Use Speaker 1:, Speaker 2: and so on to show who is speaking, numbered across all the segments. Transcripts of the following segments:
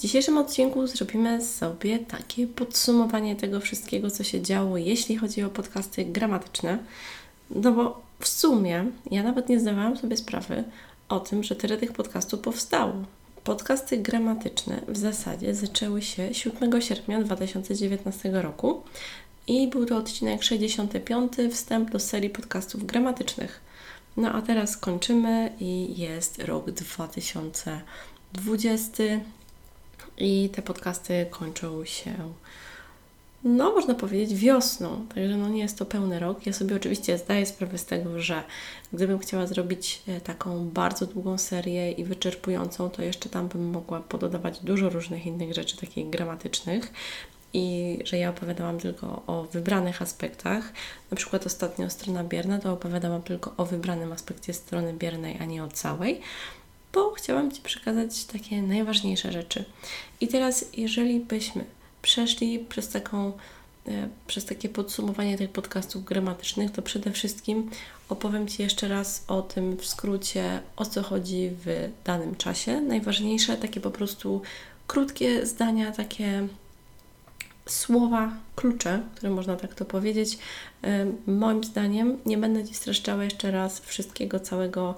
Speaker 1: W dzisiejszym odcinku zrobimy sobie takie podsumowanie tego wszystkiego, co się działo, jeśli chodzi o podcasty gramatyczne. No bo w sumie ja nawet nie zdawałam sobie sprawy o tym, że tyle tych podcastów powstało. Podcasty gramatyczne w zasadzie zaczęły się 7 sierpnia 2019 roku i był to odcinek 65, wstęp do serii podcastów gramatycznych. No a teraz kończymy i jest rok 2020 i te podcasty kończą się, no można powiedzieć, wiosną. Także no nie jest to pełny rok. Ja sobie oczywiście zdaję sprawę z tego, że gdybym chciała zrobić e, taką bardzo długą serię i wyczerpującą, to jeszcze tam bym mogła pododawać dużo różnych innych rzeczy, takich gramatycznych i że ja opowiadałam tylko o wybranych aspektach. Na przykład ostatnio strona bierna, to opowiadałam tylko o wybranym aspekcie strony biernej, a nie o całej bo chciałam Ci przekazać takie najważniejsze rzeczy. I teraz, jeżeli byśmy przeszli przez taką e, przez takie podsumowanie tych podcastów gramatycznych, to przede wszystkim opowiem Ci jeszcze raz o tym w skrócie, o co chodzi w danym czasie. Najważniejsze, takie po prostu krótkie zdania, takie słowa, klucze, które można tak to powiedzieć. E, moim zdaniem nie będę Ci streszczała jeszcze raz wszystkiego całego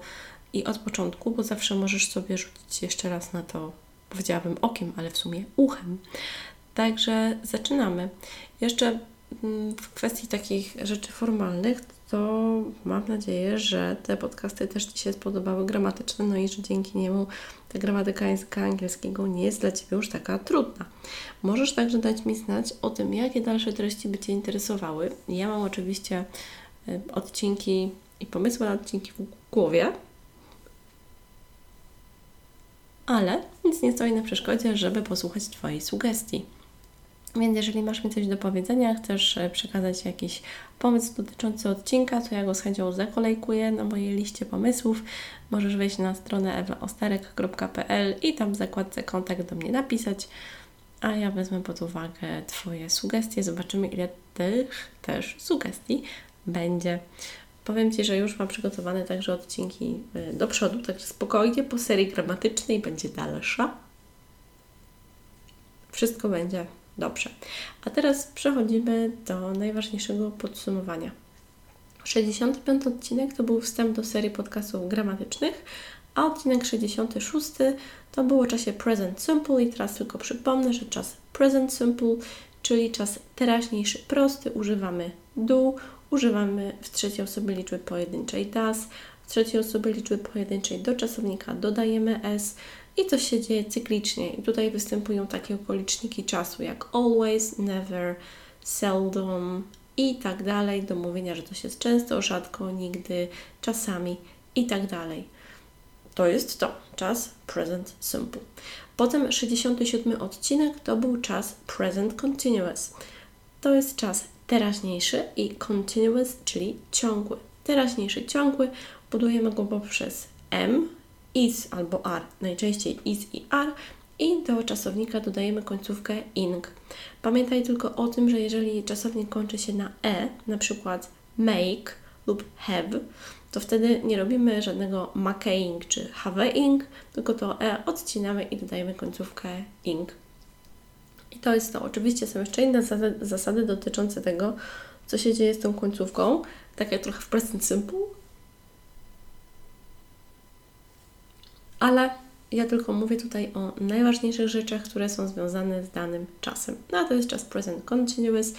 Speaker 1: i od początku, bo zawsze możesz sobie rzucić jeszcze raz na to, powiedziałabym okiem, ale w sumie uchem. Także zaczynamy. Jeszcze mm, w kwestii takich rzeczy formalnych, to mam nadzieję, że te podcasty też Ci się spodobały gramatyczne, no i że dzięki niemu ta gramatyka języka angielskiego nie jest dla Ciebie już taka trudna. Możesz także dać mi znać o tym, jakie dalsze treści by Cię interesowały. Ja mam oczywiście y, odcinki i pomysły na odcinki w głowie, ale nic nie stoi na przeszkodzie, żeby posłuchać Twojej sugestii. Więc jeżeli masz mi coś do powiedzenia, chcesz e, przekazać jakiś pomysł dotyczący odcinka, to ja go z chęcią zakolejkuję na mojej liście pomysłów. Możesz wejść na stronę ewaostarek.pl i tam w zakładce kontakt do mnie napisać, a ja wezmę pod uwagę Twoje sugestie. Zobaczymy, ile tych też sugestii będzie. Powiem Ci, że już mam przygotowane także odcinki y, do przodu, także spokojnie po serii gramatycznej będzie dalsza. Wszystko będzie dobrze. A teraz przechodzimy do najważniejszego podsumowania. 65 odcinek to był wstęp do serii podcastów gramatycznych, a odcinek 66 to było czasie present simple i teraz tylko przypomnę, że czas present simple, czyli czas teraźniejszy prosty, używamy do, używamy w trzeciej osobie liczby pojedynczej das, w trzeciej osobie liczby pojedynczej do czasownika dodajemy s i to się dzieje cyklicznie. I tutaj występują takie okoliczniki czasu jak always, never, seldom i tak dalej, do mówienia, że to jest często, rzadko, nigdy, czasami i tak dalej. To jest to, czas present simple. Potem 67 odcinek to był czas present continuous. To jest czas teraźniejszy i continuous, czyli ciągły. Teraźniejszy ciągły budujemy go poprzez M, is albo are, najczęściej is i are i do czasownika dodajemy końcówkę ing. Pamiętaj tylko o tym, że jeżeli czasownik kończy się na e, na przykład make lub have, to wtedy nie robimy żadnego making czy haveing, tylko to e odcinamy i dodajemy końcówkę ing. I to jest to. Oczywiście są jeszcze inne zasady, zasady dotyczące tego, co się dzieje z tą końcówką, tak jak trochę w present simple. Ale ja tylko mówię tutaj o najważniejszych rzeczach, które są związane z danym czasem. No a to jest czas present continuous.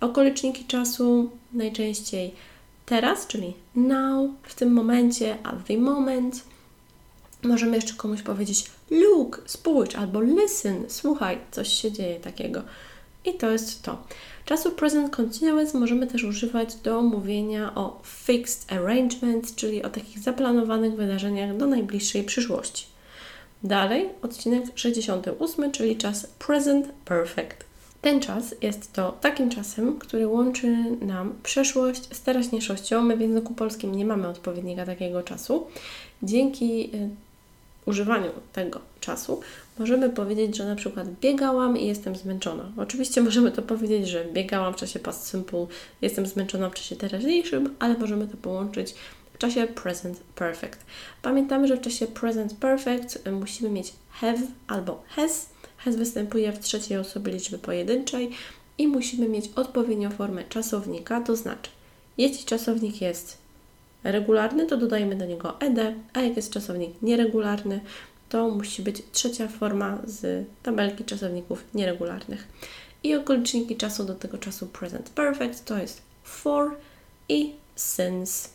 Speaker 1: Okoliczniki czasu najczęściej teraz, czyli now, w tym momencie, at the moment. Możemy jeszcze komuś powiedzieć look, spójrz, albo listen, słuchaj, coś się dzieje takiego. I to jest to. Czasu present continuous możemy też używać do mówienia o fixed arrangement, czyli o takich zaplanowanych wydarzeniach do najbliższej przyszłości. Dalej, odcinek 68, czyli czas present perfect. Ten czas jest to takim czasem, który łączy nam przeszłość z teraźniejszością. My w języku polskim nie mamy odpowiednika takiego czasu. Dzięki y, używaniu tego czasu możemy powiedzieć, że na przykład biegałam i jestem zmęczona. Oczywiście możemy to powiedzieć, że biegałam w czasie past simple, jestem zmęczona w czasie teraźniejszym, ale możemy to połączyć w czasie present perfect. Pamiętamy, że w czasie present perfect y, musimy mieć have albo has. Has występuje w trzeciej osobie liczby pojedynczej i musimy mieć odpowiednią formę czasownika, to znaczy jeśli czasownik jest regularny, to dodajemy do niego ed, a jak jest czasownik nieregularny, to musi być trzecia forma z tabelki czasowników nieregularnych. I okoliczniki czasu do tego czasu present perfect to jest for i since.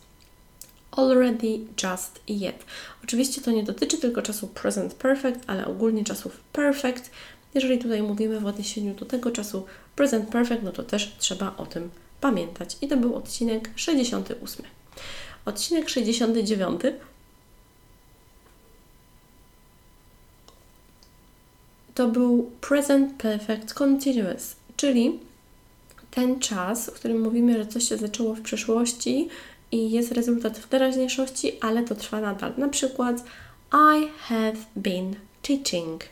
Speaker 1: Already, just i yet. Oczywiście to nie dotyczy tylko czasu present perfect, ale ogólnie czasów perfect. Jeżeli tutaj mówimy w odniesieniu do tego czasu present perfect, no to też trzeba o tym pamiętać. I to był odcinek 68. Odcinek 69 to był present perfect continuous, czyli ten czas, w którym mówimy, że coś się zaczęło w przeszłości i jest rezultat w teraźniejszości, ale to trwa nadal. Na przykład I have been teaching,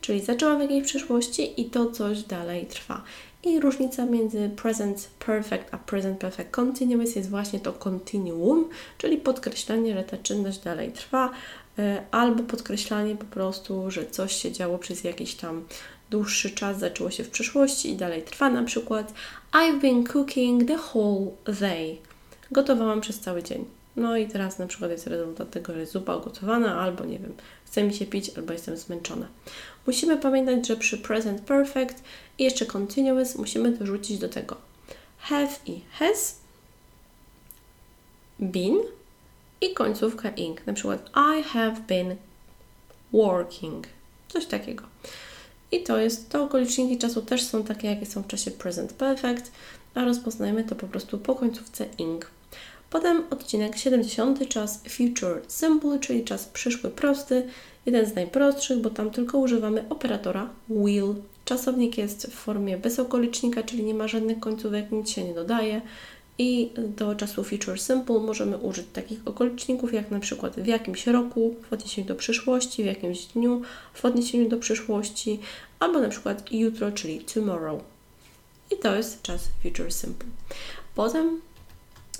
Speaker 1: czyli zaczęłam w jakiejś przeszłości i to coś dalej trwa. I różnica między present perfect a present perfect continuous jest właśnie to continuum, czyli podkreślanie, że ta czynność dalej trwa, e, albo podkreślanie po prostu, że coś się działo przez jakiś tam dłuższy czas, zaczęło się w przeszłości i dalej trwa. Na przykład I've been cooking the whole day. Gotowałam przez cały dzień. No i teraz na przykład jest rezultat tego, że zupa ugotowana, albo nie wiem, chce mi się pić, albo jestem zmęczona. Musimy pamiętać, że przy present perfect i jeszcze continuous musimy dorzucić do tego have i has, been i końcówka ing. Na przykład I have been working. Coś takiego. I to jest, to okoliczniki czasu też są takie, jakie są w czasie present perfect, a rozpoznajemy to po prostu po końcówce ing. Potem odcinek 70, czas future simple, czyli czas przyszły prosty, jeden z najprostszych, bo tam tylko używamy operatora will. Czasownik jest w formie bez okolicznika, czyli nie ma żadnych końcówek, nic się nie dodaje. I do czasu future simple możemy użyć takich okoliczników jak na przykład w jakimś roku w odniesieniu do przyszłości, w jakimś dniu w odniesieniu do przyszłości, albo na przykład jutro, czyli tomorrow. I to jest czas future simple. Potem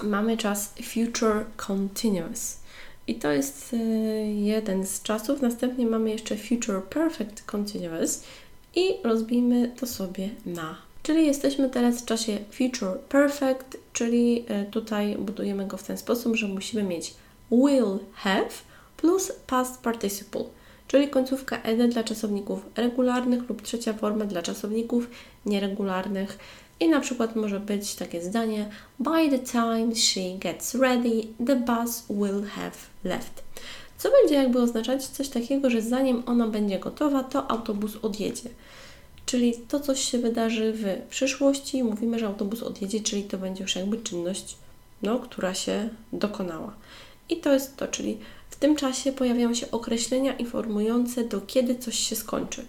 Speaker 1: mamy czas future continuous. I to jest e, jeden z czasów. Następnie mamy jeszcze future perfect continuous i rozbijmy to sobie na. Czyli jesteśmy teraz w czasie future perfect, czyli e, tutaj budujemy go w ten sposób, że musimy mieć will have plus past participle, czyli końcówka ed dla czasowników regularnych lub trzecia forma dla czasowników nieregularnych. I na przykład może być takie zdanie: By the time she gets ready, the bus will have left. Co będzie jakby oznaczać coś takiego, że zanim ona będzie gotowa, to autobus odjedzie. Czyli to coś się wydarzy w przyszłości, mówimy, że autobus odjedzie, czyli to będzie już jakby czynność, no, która się dokonała. I to jest to, czyli w tym czasie pojawiają się określenia informujące, do kiedy coś się skończy.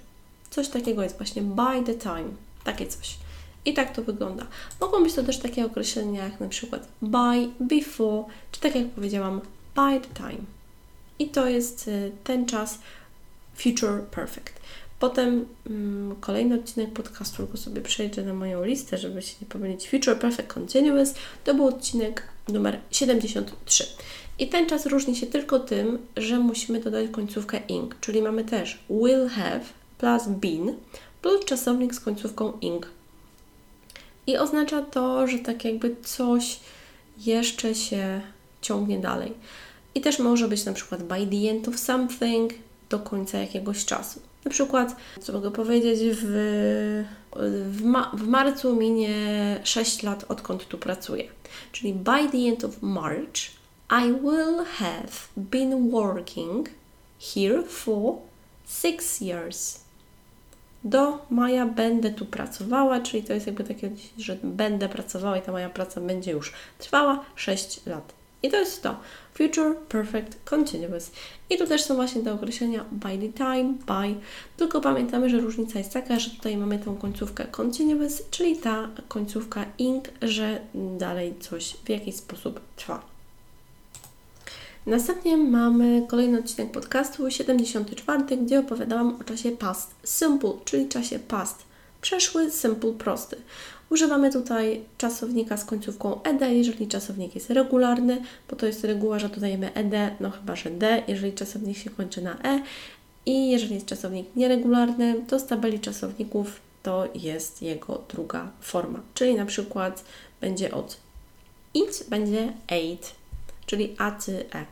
Speaker 1: Coś takiego jest właśnie by the time, takie coś. I tak to wygląda. Mogą być to też takie określenia jak na przykład by, before, czy tak jak powiedziałam, by the time. I to jest y, ten czas future perfect. Potem mm, kolejny odcinek podcastu, tylko sobie przejdę na moją listę, żeby się nie pomylić. Future Perfect Continuous to był odcinek numer 73. I ten czas różni się tylko tym, że musimy dodać końcówkę ing, czyli mamy też will have plus been plus czasownik z końcówką ing. I oznacza to, że tak jakby coś jeszcze się ciągnie dalej. I też może być na przykład by the end of something, do końca jakiegoś czasu. Na przykład, co mogę powiedzieć, w, w, ma, w marcu minie 6 lat, odkąd tu pracuję. Czyli by the end of March, I will have been working here for 6 years do maja będę tu pracowała, czyli to jest jakby takie, że będę pracowała i ta moja praca będzie już trwała 6 lat. I to jest to. Future Perfect Continuous. I tu też są właśnie te określenia by the time, by. Tylko pamiętamy, że różnica jest taka, że tutaj mamy tą końcówkę continuous, czyli ta końcówka ing, że dalej coś w jakiś sposób trwa. Następnie mamy kolejny odcinek podcastu, 74, gdzie opowiadałam o czasie past simple, czyli czasie past przeszły, simple, prosty. Używamy tutaj czasownika z końcówką ed, jeżeli czasownik jest regularny, bo to jest reguła, że dodajemy ed, no chyba, że d, jeżeli czasownik się kończy na e. I jeżeli jest czasownik nieregularny, to z tabeli czasowników to jest jego druga forma. Czyli na przykład będzie od it, będzie ate, czyli a, ty, e.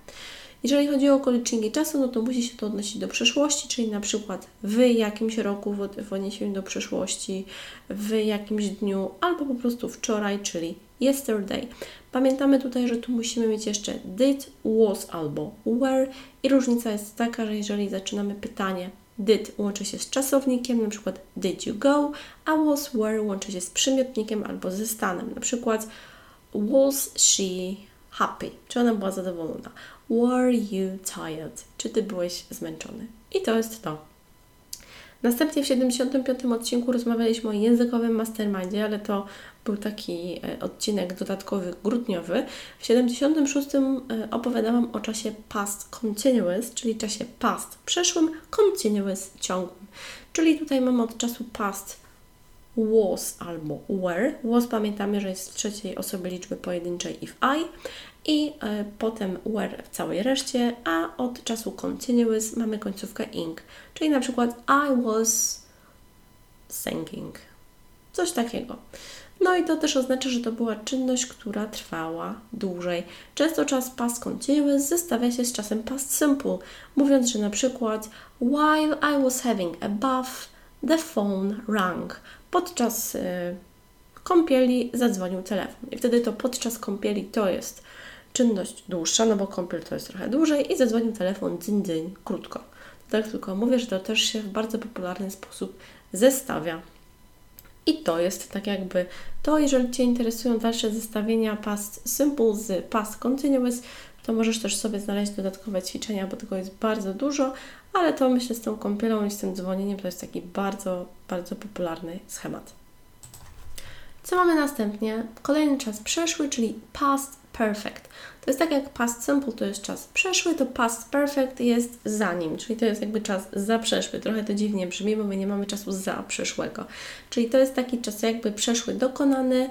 Speaker 1: Jeżeli chodzi o okoliczniki czasu, no to musi się to odnosić do przeszłości, czyli na przykład w jakimś roku w odniesieniu do przeszłości, w jakimś dniu, albo po prostu wczoraj, czyli yesterday. Pamiętamy tutaj, że tu musimy mieć jeszcze did, was albo were i różnica jest taka, że jeżeli zaczynamy pytanie did łączy się z czasownikiem, na przykład did you go, a was were łączy się z przymiotnikiem albo ze stanem, na przykład was she happy, czy ona była zadowolona. Were you tired? Czy ty byłeś zmęczony? I to jest to. Następnie w 75 odcinku rozmawialiśmy o językowym mastermindzie, ale to był taki e, odcinek dodatkowy, grudniowy. W 76 e, opowiadałam o czasie past continuous, czyli czasie past przeszłym, continuous ciągłym. Czyli tutaj mamy od czasu past was albo were. Was pamiętamy, że jest z trzeciej osoby liczby pojedynczej if I i e, potem were w całej reszcie, a od czasu continuous mamy końcówkę ing, czyli na przykład I was singing. Coś takiego. No i to też oznacza, że to była czynność, która trwała dłużej. Często czas past continuous zestawia się z czasem past simple, mówiąc, że na przykład while I was having a bath, the phone rang. Podczas y, kąpieli zadzwonił telefon. I wtedy to podczas kąpieli to jest czynność dłuższa, no bo kąpiel to jest trochę dłużej i zadzwonił telefon dzyń, dzyń, krótko. Tak tylko mówię, że to też się w bardzo popularny sposób zestawia. I to jest tak jakby to, jeżeli Cię interesują dalsze zestawienia past simple z past continuous, to możesz też sobie znaleźć dodatkowe ćwiczenia, bo tego jest bardzo dużo, ale to myślę z tą kąpielą i z tym dzwonieniem to jest taki bardzo, bardzo popularny schemat. Co mamy następnie? Kolejny czas przeszły, czyli past perfect. To jest tak jak past simple to jest czas przeszły, to past perfect jest za nim, czyli to jest jakby czas za przeszły. Trochę to dziwnie brzmi, bo my nie mamy czasu za przeszłego. Czyli to jest taki czas jakby przeszły dokonany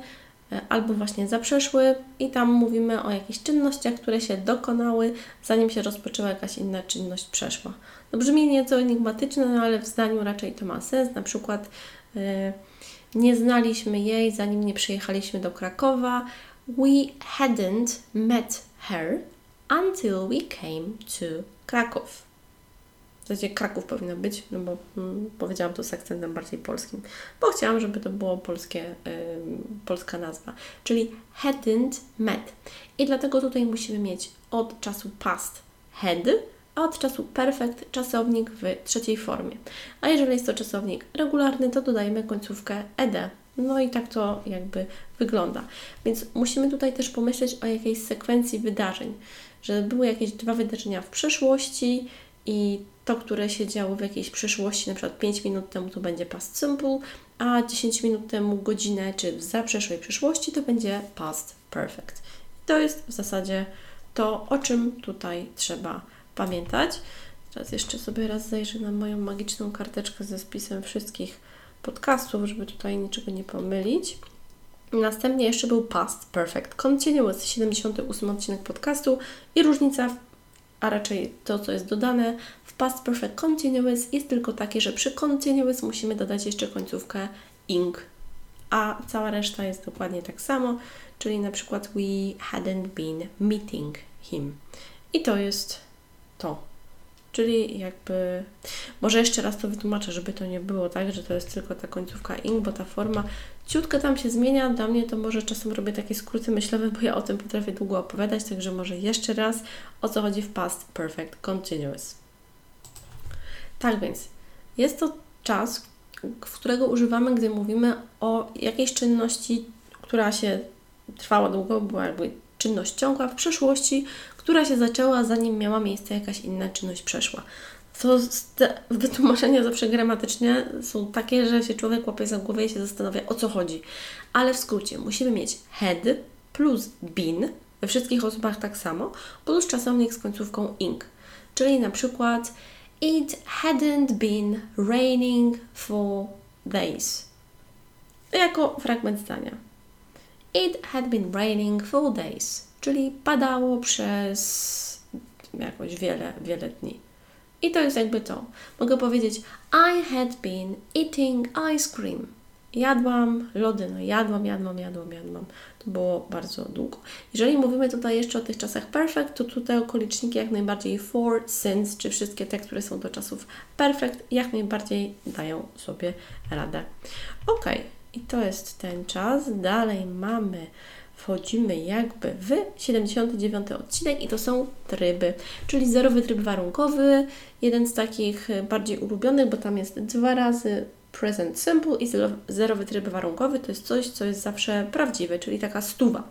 Speaker 1: e, albo właśnie za przeszły i tam mówimy o jakichś czynnościach, które się dokonały, zanim się rozpoczęła jakaś inna czynność przeszła. No brzmi nieco enigmatyczne, no ale w zdaniu raczej to ma sens. Na przykład yy, nie znaliśmy jej, zanim nie przyjechaliśmy do Krakowa, We hadn't met her until we came to Kraków. W zasadzie Kraków powinno być, no bo mm, powiedziałam to z akcentem bardziej polskim, bo chciałam, żeby to było polskie, polska nazwa, czyli hadn't met. I dlatego tutaj musimy mieć od czasu past had, a od czasu perfect czasownik w trzeciej formie. A jeżeli jest to czasownik regularny, to dodajemy końcówkę ed, no i tak to jakby wygląda. Więc musimy tutaj też pomyśleć o jakiejś sekwencji wydarzeń, że były jakieś dwa wydarzenia w przeszłości i to, które się działo w jakiejś przyszłości, na przykład 5 minut temu to będzie past simple, a 10 minut temu, godzinę czy w zaprzeszłej przyszłości to będzie past perfect. I to jest w zasadzie to, o czym tutaj trzeba pamiętać. Teraz jeszcze sobie raz zajrzę na moją magiczną karteczkę ze spisem wszystkich podcastów, żeby tutaj niczego nie pomylić. Następnie jeszcze był Past Perfect Continuous, 78 odcinek podcastu i różnica, a raczej to, co jest dodane w Past Perfect Continuous jest tylko takie, że przy Continuous musimy dodać jeszcze końcówkę ing, a cała reszta jest dokładnie tak samo, czyli na przykład we hadn't been meeting him. I to jest to. Czyli jakby, może jeszcze raz to wytłumaczę, żeby to nie było tak, że to jest tylko ta końcówka ing, bo ta forma ciutkę tam się zmienia. Dla mnie to może czasem robię takie skróty myślowe, bo ja o tym potrafię długo opowiadać, także może jeszcze raz o co chodzi w past perfect continuous. Tak więc, jest to czas, którego używamy, gdy mówimy o jakiejś czynności, która się trwała długo, była jakby czynność ciągła w przeszłości, która się zaczęła zanim miała miejsce jakaś inna czynność przeszła. To wytłumaczenia zawsze gramatycznie są takie, że się człowiek łapie za głowę i się zastanawia o co chodzi. Ale w skrócie musimy mieć had plus been we wszystkich osobach tak samo, plus czasownik z końcówką ing. Czyli na przykład It hadn't been raining for days. Jako fragment zdania. It had been raining for days, czyli padało przez jakoś wiele, wiele dni. I to jest jakby to. Mogę powiedzieć I had been eating ice cream. Jadłam lody, no jadłam, jadłam, jadłam, jadłam. To było bardzo długo. Jeżeli mówimy tutaj jeszcze o tych czasach perfect, to tutaj okoliczniki jak najbardziej for, since, czy wszystkie te, które są do czasów perfect, jak najbardziej dają sobie radę. Ok, i to jest ten czas. Dalej mamy, wchodzimy jakby w 79 odcinek i to są tryby, czyli zerowy tryb warunkowy, jeden z takich bardziej ulubionych, bo tam jest dwa razy present simple i zerowy tryb warunkowy to jest coś, co jest zawsze prawdziwe, czyli taka stuwa.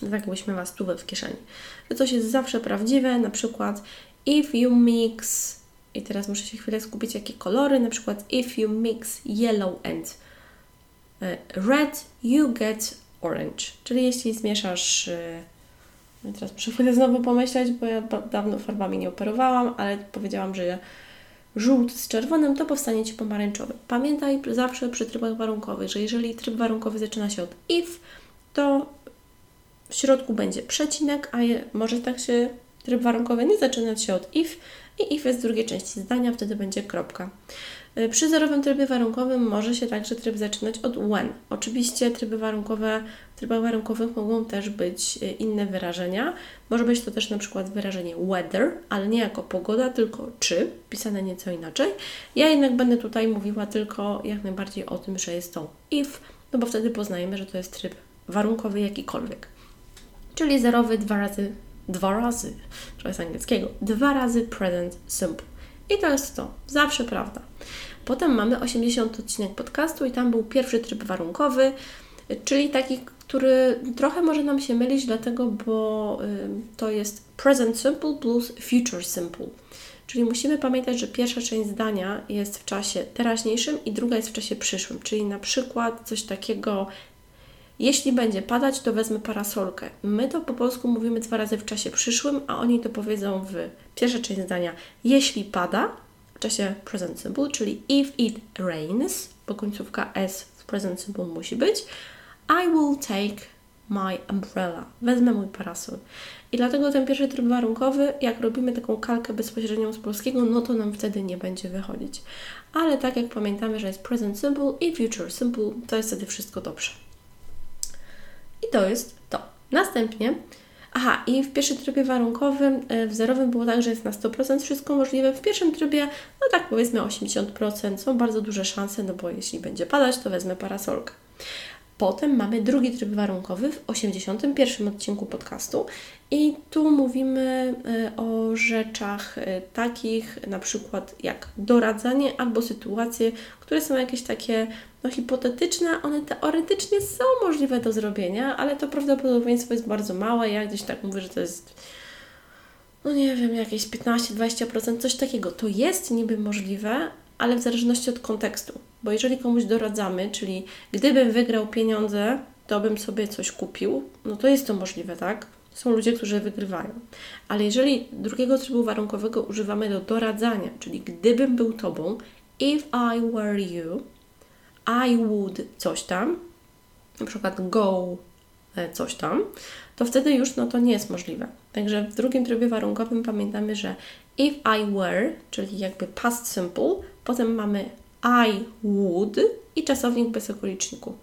Speaker 1: Tak jakbyśmy miała stówę w kieszeni. To coś jest zawsze prawdziwe, na przykład if you mix i teraz muszę się chwilę skupić, jakie kolory, na przykład if you mix yellow and e, red, you get orange. Czyli jeśli zmieszasz no teraz muszę znowu pomyśleć, bo ja dawno farbami nie operowałam, ale powiedziałam, że żółty z czerwonym, to powstanie Ci pomarańczowy. Pamiętaj zawsze przy trybach warunkowych, że jeżeli tryb warunkowy zaczyna się od if, to w środku będzie przecinek, a je, może tak się tryb warunkowy nie zaczynać się od if i if jest w drugiej części zdania, wtedy będzie kropka. Y, przy zerowym trybie warunkowym może się także tryb zaczynać od when. Oczywiście tryby warunkowe, w trybach warunkowych mogą też być y, inne wyrażenia. Może być to też na przykład wyrażenie weather, ale nie jako pogoda, tylko czy, pisane nieco inaczej. Ja jednak będę tutaj mówiła tylko jak najbardziej o tym, że jest to if, no bo wtedy poznajemy, że to jest tryb warunkowy jakikolwiek. Czyli zerowy dwa razy, dwa razy, trochę z angielskiego, dwa razy present simple. I to jest to, zawsze prawda. Potem mamy 80 odcinek podcastu i tam był pierwszy tryb warunkowy, czyli taki, który trochę może nam się mylić, dlatego, bo to jest present simple plus future simple. Czyli musimy pamiętać, że pierwsza część zdania jest w czasie teraźniejszym i druga jest w czasie przyszłym. Czyli na przykład coś takiego, jeśli będzie padać, to wezmę parasolkę. My to po polsku mówimy dwa razy w czasie przyszłym, a oni to powiedzą w pierwszej część zdania, jeśli pada, w czasie present simple, czyli if it rains, bo końcówka s w present simple musi być, I will take my umbrella. Wezmę mój parasol. I dlatego ten pierwszy tryb warunkowy, jak robimy taką kalkę bezpośrednią z polskiego, no to nam wtedy nie będzie wychodzić. Ale tak jak pamiętamy, że jest present simple i future simple, to jest wtedy wszystko dobrze. I to jest to. Następnie Aha, i w pierwszym trybie warunkowym, e, w zerowym było tak, że jest na 100% wszystko możliwe. W pierwszym trybie, no tak powiedzmy 80%, są bardzo duże szanse, no bo jeśli będzie padać, to wezmę parasolkę. Potem mamy drugi tryb warunkowy w 81 odcinku podcastu i tu mówimy e, o rzeczach e, takich na przykład jak doradzanie albo sytuacje, które są jakieś takie no, hipotetyczne, one teoretycznie są możliwe do zrobienia, ale to prawdopodobieństwo jest bardzo małe. Ja gdzieś tak mówię, że to jest no nie wiem, jakieś 15-20%, coś takiego. To jest niby możliwe, ale w zależności od kontekstu. Bo jeżeli komuś doradzamy, czyli gdybym wygrał pieniądze, to bym sobie coś kupił, no to jest to możliwe, tak? Są ludzie, którzy wygrywają. Ale jeżeli drugiego trybu warunkowego używamy do doradzania, czyli gdybym był Tobą, if I were you, I would coś tam, na przykład go coś tam, to wtedy już no to nie jest możliwe. Także w drugim trybie warunkowym pamiętamy, że if I were, czyli jakby past simple, potem mamy I would i czasownik bez okoliczniku.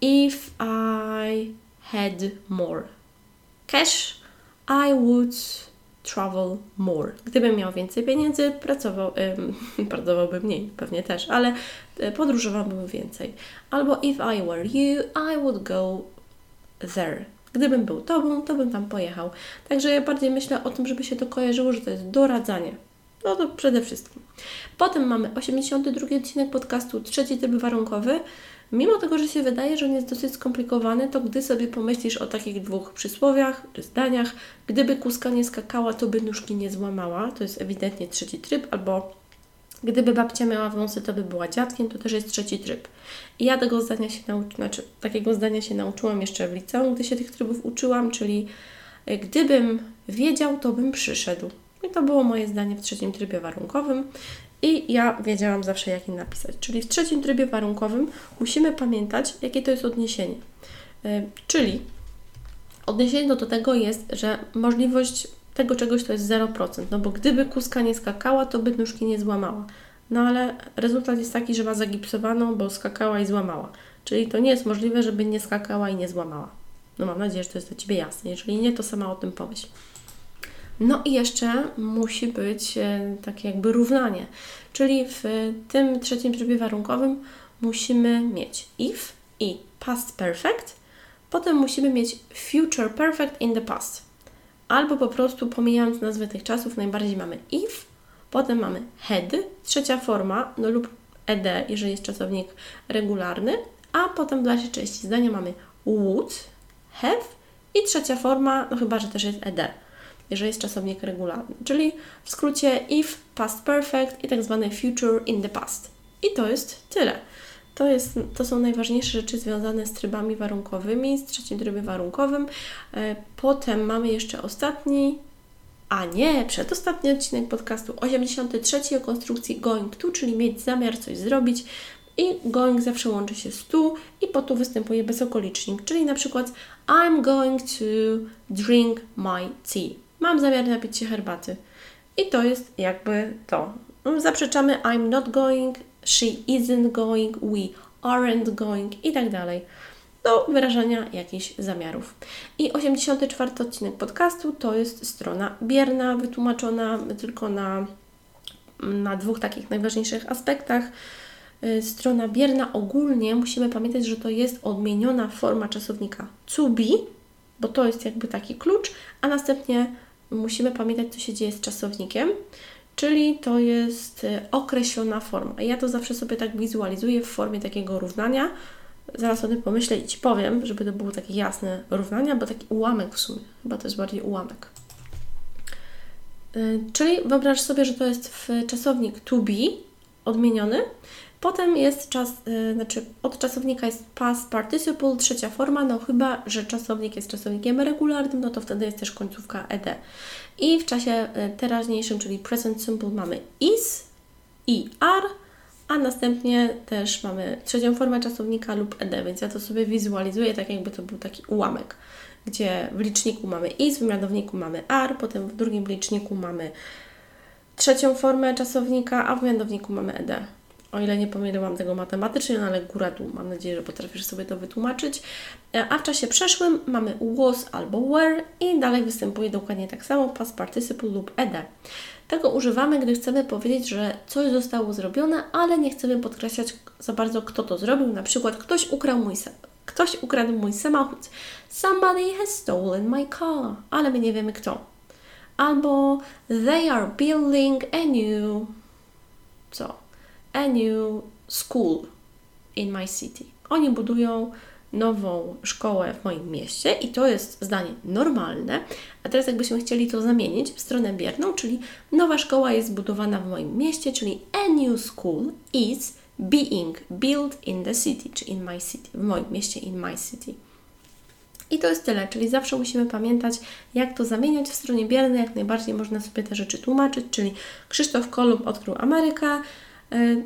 Speaker 1: If I had more cash, I would travel more. Gdybym miał więcej pieniędzy, pracował, ym, pracowałbym mniej, pewnie też, ale e, podróżowałbym więcej. Albo if I were you, I would go there. Gdybym był tobą, to bym tam pojechał. Także ja bardziej myślę o tym, żeby się to kojarzyło, że to jest doradzanie. No to przede wszystkim. Potem mamy 82 odcinek podcastu, trzeci tryb warunkowy, Mimo tego, że się wydaje, że on jest dosyć skomplikowany, to gdy sobie pomyślisz o takich dwóch przysłowiach czy zdaniach, gdyby kuska nie skakała, to by nóżki nie złamała, to jest ewidentnie trzeci tryb, albo gdyby babcia miała wąsy, to by była dziadkiem, to też jest trzeci tryb. I ja tego zdania się nauczyłam, znaczy takiego zdania się nauczyłam jeszcze w liceum, gdy się tych trybów uczyłam, czyli e, gdybym wiedział, to bym przyszedł. I to było moje zdanie w trzecim trybie warunkowym. I ja wiedziałam zawsze, jak je napisać. Czyli w trzecim trybie warunkowym musimy pamiętać, jakie to jest odniesienie. Yy, czyli odniesienie do tego jest, że możliwość tego czegoś to jest 0%. No bo gdyby kuska nie skakała, to by nóżki nie złamała. No ale rezultat jest taki, że ma zagipsowaną, bo skakała i złamała. Czyli to nie jest możliwe, żeby nie skakała i nie złamała. No mam nadzieję, że to jest dla Ciebie jasne. Jeżeli nie, to sama o tym pomyśl. No i jeszcze musi być e, takie jakby równanie, czyli w tym trzecim trybie warunkowym musimy mieć if i past perfect, potem musimy mieć future perfect in the past. Albo po prostu pomijając nazwy tych czasów, najbardziej mamy if, potem mamy had, trzecia forma, no lub ed, jeżeli jest czasownik regularny, a potem w dalszej części zdania mamy would, have i trzecia forma, no chyba, że też jest ed jeżeli jest czasownik regularny. Czyli w skrócie if, past perfect i tak zwany future in the past. I to jest tyle. To, jest, to są najważniejsze rzeczy związane z trybami warunkowymi, z trzecim trybem warunkowym. E, potem mamy jeszcze ostatni, a nie, przedostatni odcinek podcastu 83 o konstrukcji going to, czyli mieć zamiar coś zrobić. I going zawsze łączy się z to i po tu występuje bezokolicznik, czyli na przykład I'm going to drink my tea mam zamiar napić się herbaty. I to jest jakby to. Zaprzeczamy I'm not going, she isn't going, we aren't going i tak dalej. Do wyrażania jakichś zamiarów. I 84 odcinek podcastu to jest strona bierna, wytłumaczona tylko na, na dwóch takich najważniejszych aspektach. Y, strona bierna ogólnie musimy pamiętać, że to jest odmieniona forma czasownika to be, bo to jest jakby taki klucz, a następnie musimy pamiętać, co się dzieje z czasownikiem, czyli to jest e, określona forma. Ja to zawsze sobie tak wizualizuję w formie takiego równania. Zaraz o tym pomyślę i Ci powiem, żeby to było takie jasne równania, bo taki ułamek w sumie. Chyba to jest bardziej ułamek. E, czyli wyobraź sobie, że to jest w czasownik to be odmieniony, Potem jest czas, yy, znaczy od czasownika jest past participle, trzecia forma, no chyba, że czasownik jest czasownikiem regularnym, no to wtedy jest też końcówka ed. I w czasie y, teraźniejszym, czyli present simple mamy is i are, a następnie też mamy trzecią formę czasownika lub ed, więc ja to sobie wizualizuję tak jakby to był taki ułamek, gdzie w liczniku mamy is, w mianowniku mamy are, potem w drugim liczniku mamy trzecią formę czasownika, a w mianowniku mamy ed o ile nie pomyliłam tego matematycznie, no ale góra-dół. Mam nadzieję, że potrafisz sobie to wytłumaczyć. E, a w czasie przeszłym mamy was albo were i dalej występuje dokładnie tak samo past participle lub ed. Tego używamy, gdy chcemy powiedzieć, że coś zostało zrobione, ale nie chcemy podkreślać za bardzo, kto to zrobił. Na przykład ktoś ukradł mój, ktoś ukradł mój samochód. Somebody has stolen my car, ale my nie wiemy kto. Albo they are building a new co? A new school in my city. Oni budują nową szkołę w moim mieście i to jest zdanie normalne. A teraz jakbyśmy chcieli to zamienić w stronę bierną, czyli nowa szkoła jest zbudowana w moim mieście, czyli a new school is being built in the city, czy in my city, w moim mieście in my city. I to jest tyle, czyli zawsze musimy pamiętać, jak to zamieniać w stronie biernej, jak najbardziej można sobie te rzeczy tłumaczyć, czyli Krzysztof Kolumb odkrył Amerykę,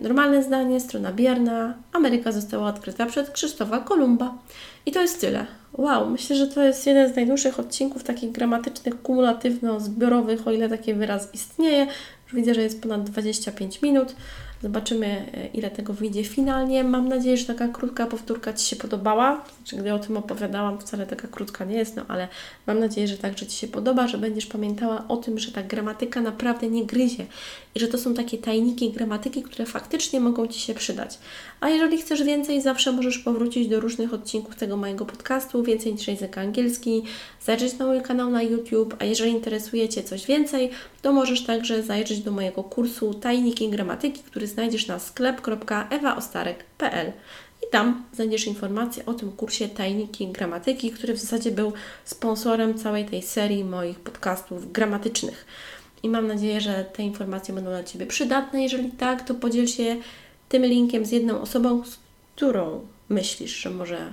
Speaker 1: normalne zdanie, strona bierna. Ameryka została odkryta przez Krzysztofa Kolumba. I to jest tyle. Wow, myślę, że to jest jeden z najdłuższych odcinków takich gramatycznych, kumulatywno-zbiorowych, o ile taki wyraz istnieje. Już widzę, że jest ponad 25 minut. Zobaczymy, e, ile tego wyjdzie finalnie. Mam nadzieję, że taka krótka powtórka Ci się podobała. Znaczy, gdy o tym opowiadałam, wcale taka krótka nie jest, no ale mam nadzieję, że także Ci się podoba, że będziesz pamiętała o tym, że ta gramatyka naprawdę nie gryzie i że to są takie tajniki gramatyki, które faktycznie mogą Ci się przydać. A jeżeli chcesz więcej, zawsze możesz powrócić do różnych odcinków tego mojego podcastu, więcej niż język angielski, zajrzeć na mój kanał na YouTube, a jeżeli interesuje Cię coś więcej, to możesz także zajrzeć do mojego kursu Tajniki Gramatyki, który znajdziesz na sklep.ewaostarek.pl. I tam znajdziesz informacje o tym kursie Tajniki Gramatyki, który w zasadzie był sponsorem całej tej serii moich podcastów gramatycznych. I mam nadzieję, że te informacje będą dla Ciebie przydatne. Jeżeli tak, to podziel się tym linkiem z jedną osobą, z którą myślisz, że może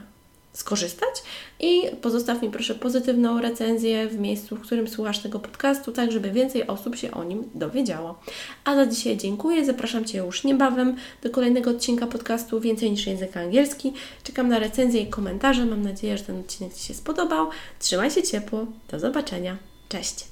Speaker 1: skorzystać i pozostaw mi proszę pozytywną recenzję w miejscu, w którym słuchasz tego podcastu, tak żeby więcej osób się o nim dowiedziało. A za dzisiaj dziękuję, zapraszam Cię już niebawem do kolejnego odcinka podcastu Więcej niż język angielski. Czekam na recenzję i komentarze, mam nadzieję, że ten odcinek Ci się spodobał. Trzymaj się ciepło, do zobaczenia, cześć!